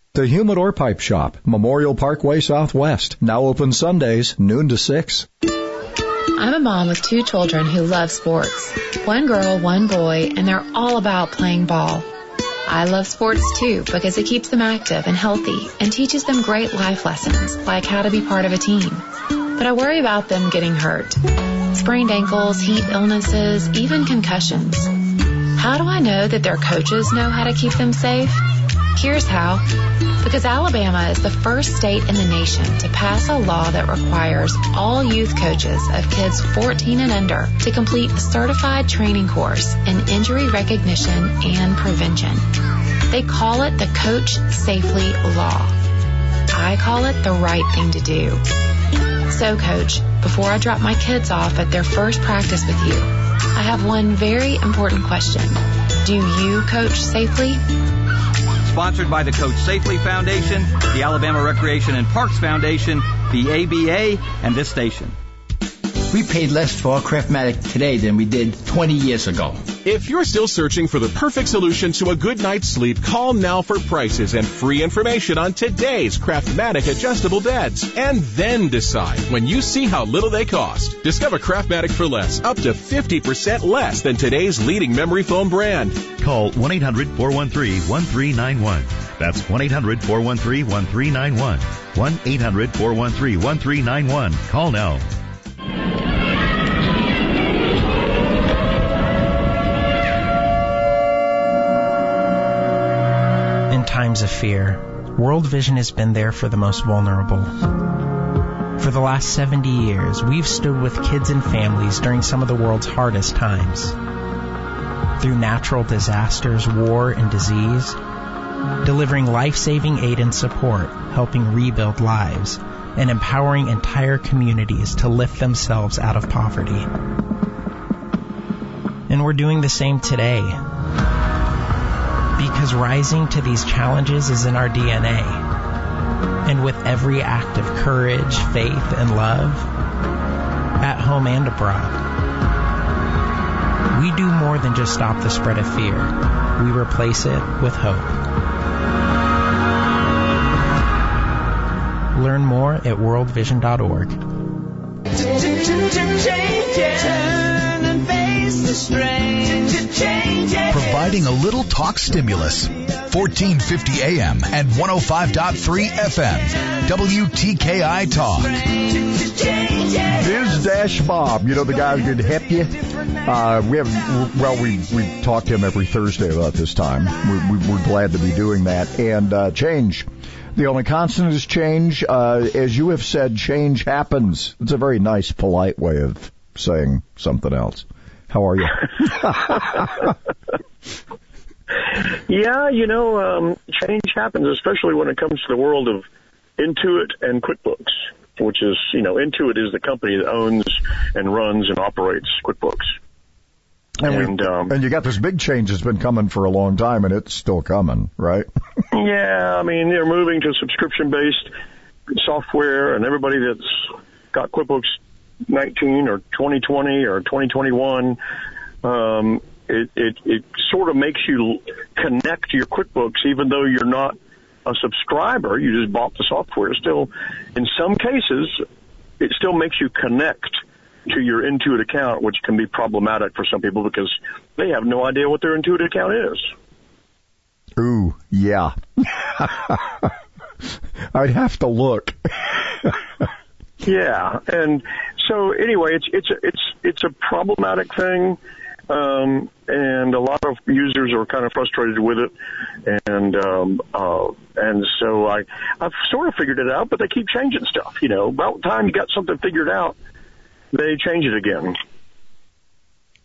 Speaker 5: The Humidor Pipe Shop, Memorial Parkway Southwest, now open Sundays, noon to 6.
Speaker 23: I'm a mom with two children who love sports. One girl, one boy, and they're all about playing ball. I love sports too because it keeps them active and healthy and teaches them great life lessons like how to be part of a team. But I worry about them getting hurt. Sprained ankles, heat illnesses, even concussions. How do I know that their coaches know how to keep them safe? Here's how. Because Alabama is the first state in the nation to pass a law that requires all youth coaches of kids 14 and under to complete a certified training course in injury recognition and prevention. They call it the Coach Safely Law. I call it the right thing to do. So, Coach, before I drop my kids off at their first practice with you, I have one very important question. Do you coach safely?
Speaker 24: Sponsored by the Coach Safely Foundation, the Alabama Recreation and Parks Foundation, the ABA, and this station.
Speaker 25: We paid less for our Craftmatic today than we did 20 years ago.
Speaker 26: If you're still searching for the perfect solution to a good night's sleep, call now for prices and free information on today's Craftmatic adjustable beds. And then decide when you see how little they cost. Discover Craftmatic for less, up to 50% less than today's leading memory foam brand.
Speaker 27: Call 1-800-413-1391. That's 1-800-413-1391. 1-800-413-1391. Call now.
Speaker 28: Times of fear, World Vision has been there for the most vulnerable. For the last 70 years, we've stood with kids and families during some of the world's hardest times. Through natural disasters, war, and disease, delivering life-saving aid and support, helping rebuild lives, and empowering entire communities to lift themselves out of poverty. And we're doing the same today. Because rising to these challenges is in our DNA. And with every act of courage, faith, and love, at home and abroad, we do more than just stop the spread of fear. We replace it with hope. Learn more at worldvision.org.
Speaker 4: Providing a little talk stimulus. 1450 AM and 105.3 FM. WTKI Talk.
Speaker 5: Biz Dash Bob, you know the guy who could help you. Uh, we have well, we we talk to him every Thursday about this time. We, we, we're glad to be doing that and uh, change. The only constant is change. Uh, as you have said, change happens. It's a very nice, polite way of saying something else. How are you?
Speaker 29: yeah, you know, um, change happens, especially when it comes to the world of Intuit and QuickBooks, which is, you know, Intuit is the company that owns and runs and operates QuickBooks.
Speaker 5: And, and, um, and you got this big change that's been coming for a long time, and it's still coming, right?
Speaker 29: yeah, I mean they're moving to subscription-based software, and everybody that's got QuickBooks 19 or 2020 or 2021, um, it, it it sort of makes you connect your QuickBooks, even though you're not a subscriber. You just bought the software. Still, in some cases, it still makes you connect to your Intuit account, which can be problematic for some people because they have no idea what their Intuit account is.
Speaker 5: Ooh, yeah. I'd have to look.
Speaker 29: yeah, and so anyway, it's it's it's it's a problematic thing, um, and a lot of users are kind of frustrated with it, and um, uh, and so I I've sort of figured it out, but they keep changing stuff. You know, about time you got something figured out, they change it again.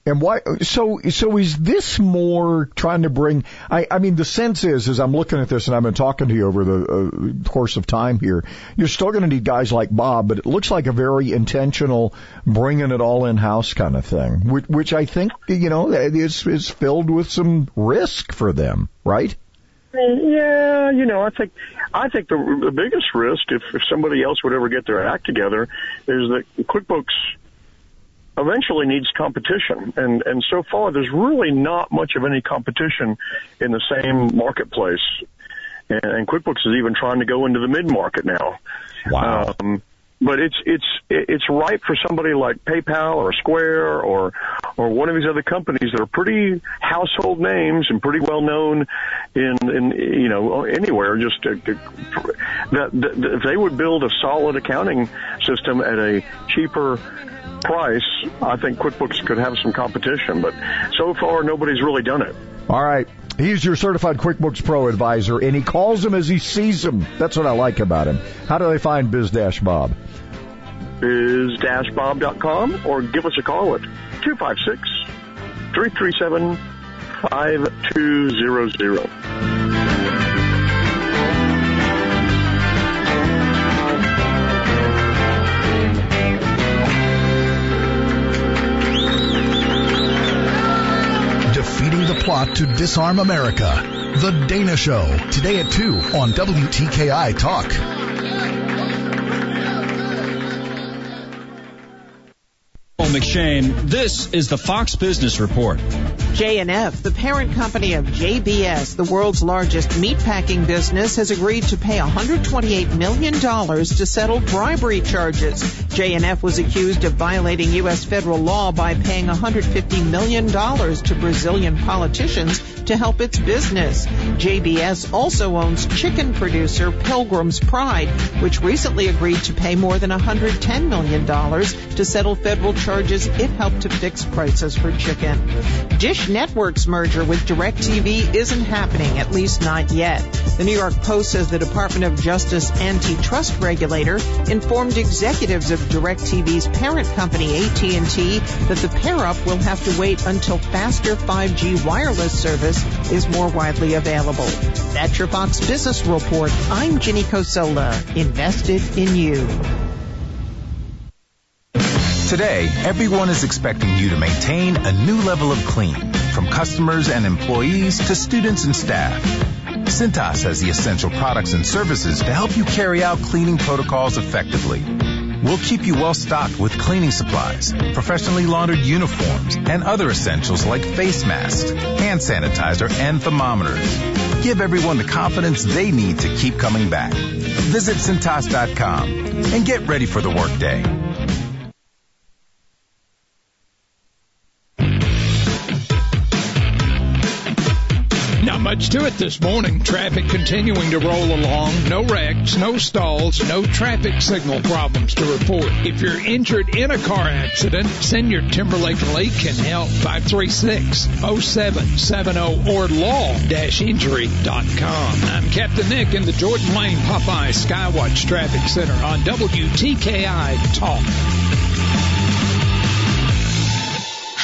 Speaker 5: And why? So, so is this more trying to bring? I, I mean, the sense is, as I'm looking at this, and I've been talking to you over the uh, course of time here, you're still going to need guys like Bob, but it looks like a very intentional, bringing it all in house kind of thing, which, which I think you know is is filled with some risk for them, right?
Speaker 29: Yeah, you know, I think I think the the biggest risk, if if somebody else would ever get their act together, is that QuickBooks eventually needs competition. And, and so far, there's really not much of any competition in the same marketplace. And, and QuickBooks is even trying to go into the mid market now.
Speaker 5: Wow. Um,
Speaker 29: but it's it's it's ripe for somebody like PayPal or Square or or one of these other companies that are pretty household names and pretty well known in in you know anywhere. Just to, to, that, that if they would build a solid accounting system at a cheaper price, I think QuickBooks could have some competition. But so far, nobody's really done it.
Speaker 5: All right. He's your certified QuickBooks Pro advisor, and he calls them as he sees them. That's what I like about him. How do they find Biz Dash Bob?
Speaker 29: Biz-bob.com or give us a call at 256 337 5200.
Speaker 4: Plot to disarm America. The Dana Show, today at 2 on WTKI Talk.
Speaker 30: McShane, this is the Fox Business Report.
Speaker 31: J&F, the parent company of JBS, the world's largest meatpacking business, has agreed to pay $128 million to settle bribery charges. J&F was accused of violating U.S. federal law by paying $150 million to Brazilian politicians to help its business. JBS also owns chicken producer Pilgrim's Pride, which recently agreed to pay more than $110 million to settle federal charges it helped to fix prices for chicken. Dish Network's merger with DirecTV isn't happening, at least not yet. The New York Post says the Department of Justice antitrust regulator informed executives of DirecTV's parent company AT&T that the pair-up will have to wait until faster 5G wireless service is more widely available. That's your Fox Business Report. I'm Ginny Cosola, invested in you.
Speaker 32: Today, everyone is expecting you to maintain a new level of clean, from customers and employees to students and staff. Cintas has the essential products and services to help you carry out cleaning protocols effectively. We'll keep you well stocked with cleaning supplies, professionally laundered uniforms, and other essentials like face masks, hand sanitizer, and thermometers. Give everyone the confidence they need to keep coming back. Visit Cintas.com and get ready for the workday.
Speaker 14: Much to it this morning. Traffic continuing to roll along. No wrecks, no stalls, no traffic signal problems to report. If you're injured in a car accident, send your Timberlake Lake can help 536-0770 or law-injury.com. I'm Captain Nick in the Jordan Lane Popeye Skywatch Traffic Center on WTKI Talk.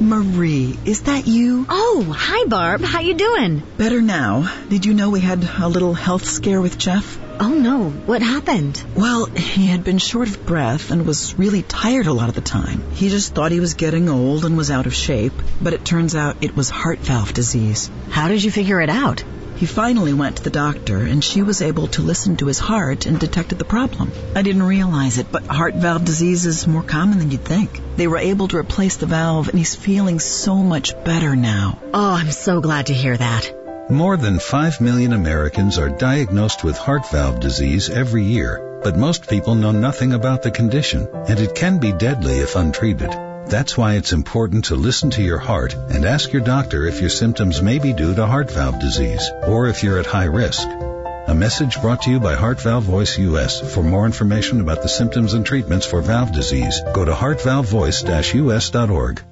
Speaker 33: Marie, is that you?
Speaker 34: Oh, hi Barb. How you doing?
Speaker 33: Better now. Did you know we had a little health scare with Jeff?
Speaker 34: Oh no, what happened?
Speaker 33: Well, he had been short of breath and was really tired a lot of the time. He just thought he was getting old and was out of shape, but it turns out it was heart valve disease.
Speaker 34: How did you figure it out?
Speaker 33: He finally went to the doctor, and she was able to listen to his heart and detected the problem. I didn't realize it, but heart valve disease is more common than you'd think. They were able to replace the valve, and he's feeling so much better now.
Speaker 34: Oh, I'm so glad to hear that.
Speaker 35: More than 5 million Americans are diagnosed with heart valve disease every year, but most people know nothing about the condition, and it can be deadly if untreated. That's why it's important to listen to your heart and ask your doctor if your symptoms may be due to heart valve disease or if you're at high risk. A message brought to you by Heart Valve Voice US. For more information about the symptoms and treatments for valve disease, go to heartvalvevoice-us.org.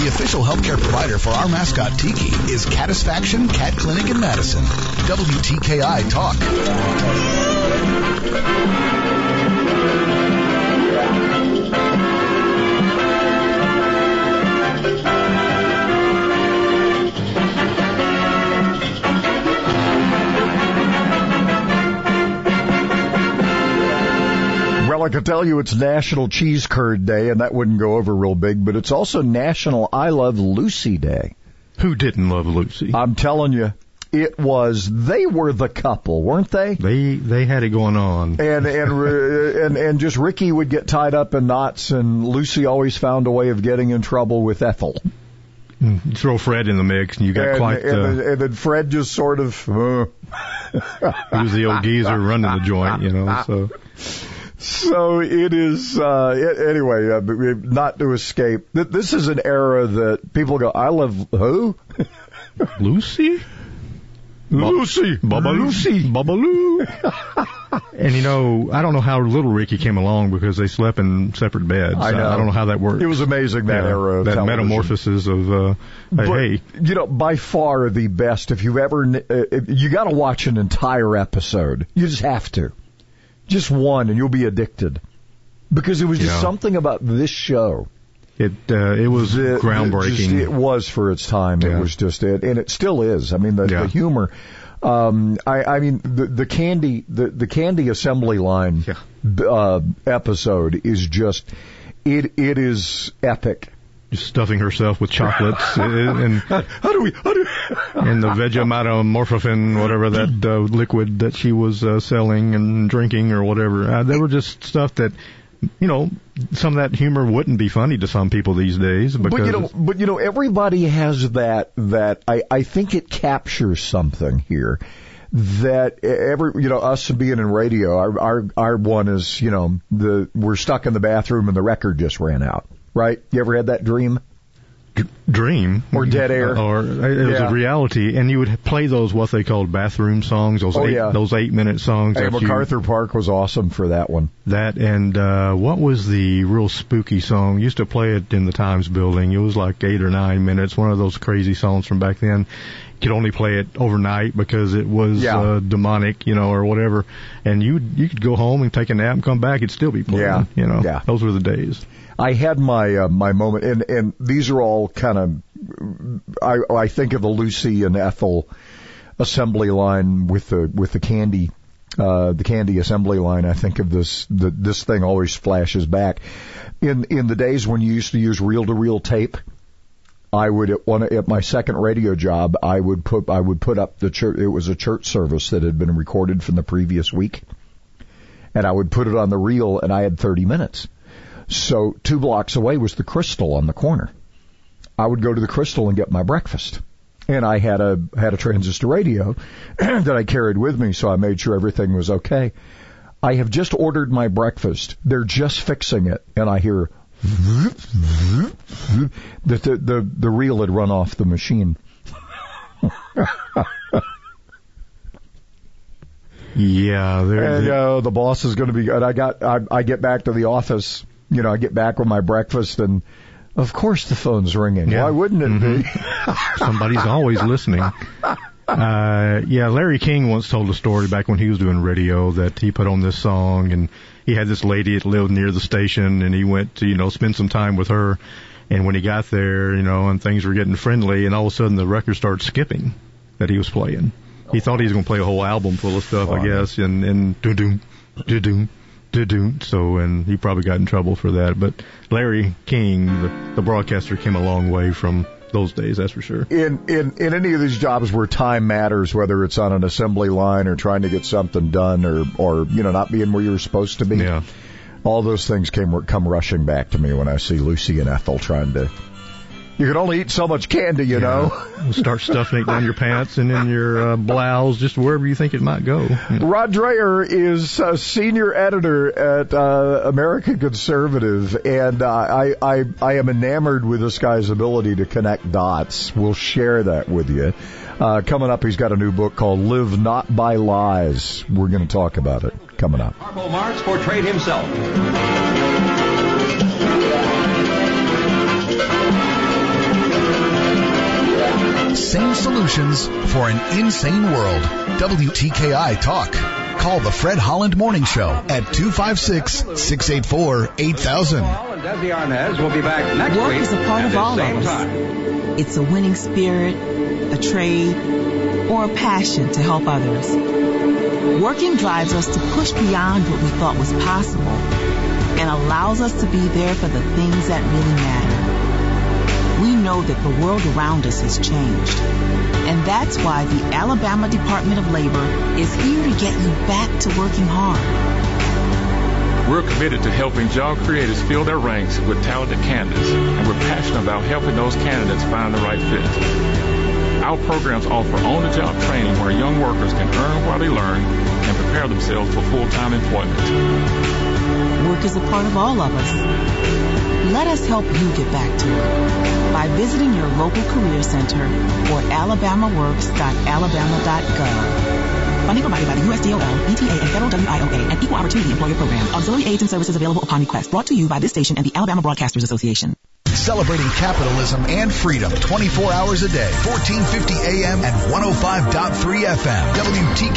Speaker 4: The official healthcare provider for our mascot Tiki is Catisfaction Cat Clinic in Madison. WTKI Talk.
Speaker 5: Well, I can tell you it's National Cheese Curd Day, and that wouldn't go over real big, but it's also National I Love Lucy Day.
Speaker 6: Who didn't love Lucy?
Speaker 5: I'm telling you, it was. They were the couple, weren't they?
Speaker 6: They they had it going on.
Speaker 5: And and and and just Ricky would get tied up in knots, and Lucy always found a way of getting in trouble with Ethel.
Speaker 6: You throw Fred in the mix, and you got
Speaker 5: and,
Speaker 6: quite.
Speaker 5: and,
Speaker 6: Uh,
Speaker 5: then- and then Fred just sort of. Uh,
Speaker 6: he was the old geezer running the joint, you know. So
Speaker 5: So it is. Uh, it, anyway, uh, not to escape. Th- This is an era that people go. I love who?
Speaker 6: Lucy.
Speaker 5: Lucy,
Speaker 6: Baba
Speaker 5: Lucy,
Speaker 6: Baba Lou. and you know, I don't know how little Ricky came along because they slept in separate beds.
Speaker 5: I know.
Speaker 6: I don't know how that worked.
Speaker 5: It was amazing that
Speaker 6: Yeah,
Speaker 5: era of
Speaker 6: that
Speaker 5: television.
Speaker 6: metamorphosis of uh, hey,
Speaker 5: But,
Speaker 6: hey,
Speaker 5: you know, by far the best. If you've ever, uh, you got to watch an entire episode. You just have to, just one, and you'll be addicted, because it was just
Speaker 6: Yeah.
Speaker 5: something about this show.
Speaker 6: It uh, it was
Speaker 5: that
Speaker 6: groundbreaking.
Speaker 5: just- it was for its time. It was just it, and it still is. I mean, the,
Speaker 6: Yeah.
Speaker 5: the humor. Um, I, I mean, the, the candy, the, the candy assembly line uh, episode is just, it, it is epic.
Speaker 6: Just stuffing herself with chocolates and
Speaker 5: How do we? How do?
Speaker 6: and the Vegemite whatever that uh, liquid that she was uh, selling and drinking or whatever. Uh, they were just stuff that you know, some of that humor wouldn't be funny to some people these days because
Speaker 5: But you know, but you know, everybody has that. That I I think it captures something here. That every you know us being in radio, our our our one is you know the we're stuck in the bathroom and the record just ran out. Right? You ever had that dream?
Speaker 6: Dream
Speaker 5: or dead air
Speaker 6: or it was
Speaker 5: Yeah.
Speaker 6: a reality and you would play those what they called bathroom songs those
Speaker 5: Oh,
Speaker 6: eight
Speaker 5: yeah.
Speaker 6: those eight minute songs
Speaker 5: Hey,
Speaker 6: that you-
Speaker 5: MacArthur Park was awesome for that one.
Speaker 6: that and uh what was the real spooky song used to play it in the times building it was like eight or nine minutes one of those crazy songs from back then could only play it overnight because it was
Speaker 5: Yeah.
Speaker 6: uh, demonic you know or whatever and you you could go home and take a nap and come back it'd still be playing
Speaker 5: Yeah.
Speaker 6: you know
Speaker 5: Yeah.
Speaker 6: those were the days
Speaker 5: I had my uh, my moment, and and these are all kind of. I I think of the Lucy and Ethel assembly line with the with the candy. Uh, the candy assembly line. I think of this. The, this thing always flashes back. In in the days when you used to use reel to reel tape, I would at one at my second radio job. I would put I would put up the church. It was a church service that had been recorded from the previous week, and I would put it on the reel, and I had 30 minutes. So two blocks away was the Krystal on the corner. I would go to the Krystal and get my breakfast. And I had a had a transistor radio that I carried with me, so I made sure everything was okay. I have just ordered my breakfast. They're just fixing it, and I hear that the, the the reel had run off the machine.
Speaker 6: yeah there
Speaker 5: And uh, the boss is going to be. And I got. I, I get back to the office. You know, I get back with my breakfast, and of course the phone's ringing.
Speaker 6: Yeah.
Speaker 5: Why wouldn't it be?
Speaker 6: Somebody's always listening. Uh, yeah, Larry King once told a story back when he was doing radio that he put on this song and he had this lady that lived near the station and he went to, you know, spend some time with her. And when he got there, you know, and things were getting friendly and all of a sudden the record started skipping that he was playing. He thought he was going to play a whole album full of stuff, I guess, and, and doo-doo, doo-doo, So, and he probably got in trouble for that. But Larry King, the, the broadcaster, came a long way from those days, that's for sure.
Speaker 5: in in in any of these jobs where time matters, whether it's on an assembly line or trying to get something done, or or you know not being where you're supposed to be,
Speaker 6: Yeah.
Speaker 5: all those things came come rushing back to me when I see Lucy and Ethel trying to. You can only eat so much candy, you know.
Speaker 6: Start stuffing it down your pants and in your uh, blouse, just wherever you think it might go.
Speaker 5: Rod Dreher is a senior editor at uh, American Conservative, and uh, I, I I am enamored with this guy's ability to connect dots. We'll share that with you. Uh, coming up, he's got a new book called "Live Not by Lies." We're going to talk about it coming up.
Speaker 24: Harpo Marx portrayed himself.
Speaker 4: Sane solutions for an insane world. WTKI Talk. Call the Fred Holland Morning Show at 256-684-8000.
Speaker 24: And Desi Arnaz will be back next
Speaker 31: Work
Speaker 24: week
Speaker 31: is a part of all of us.
Speaker 24: time.
Speaker 31: It's a winning spirit, a trade, or a passion to help others. Working drives us to push beyond what we thought was possible and allows us to be there for the things that really matter. Know that the world around us has changed. And that's why the Alabama Department of Labor is here to get you back to working hard.
Speaker 36: We're committed to helping job creators fill their ranks with talented candidates, and we're passionate about helping those candidates find the right fit. Our programs offer on-the-job training where young workers can earn while they learn and prepare themselves for full-time employment.
Speaker 31: Work is a part of all of us. Let us help you get back to it by visiting your local career center or alabamaworks.alabama.gov. Funding provided by the USDOL, ETA, and Federal WIOA and Equal Opportunity Employer Program. Auxiliary aids and services available upon request. Brought to you by this station and the Alabama Broadcasters Association.
Speaker 4: Celebrating capitalism and freedom 24 hours a day. 1450 AM and 105.3 FM. WTK.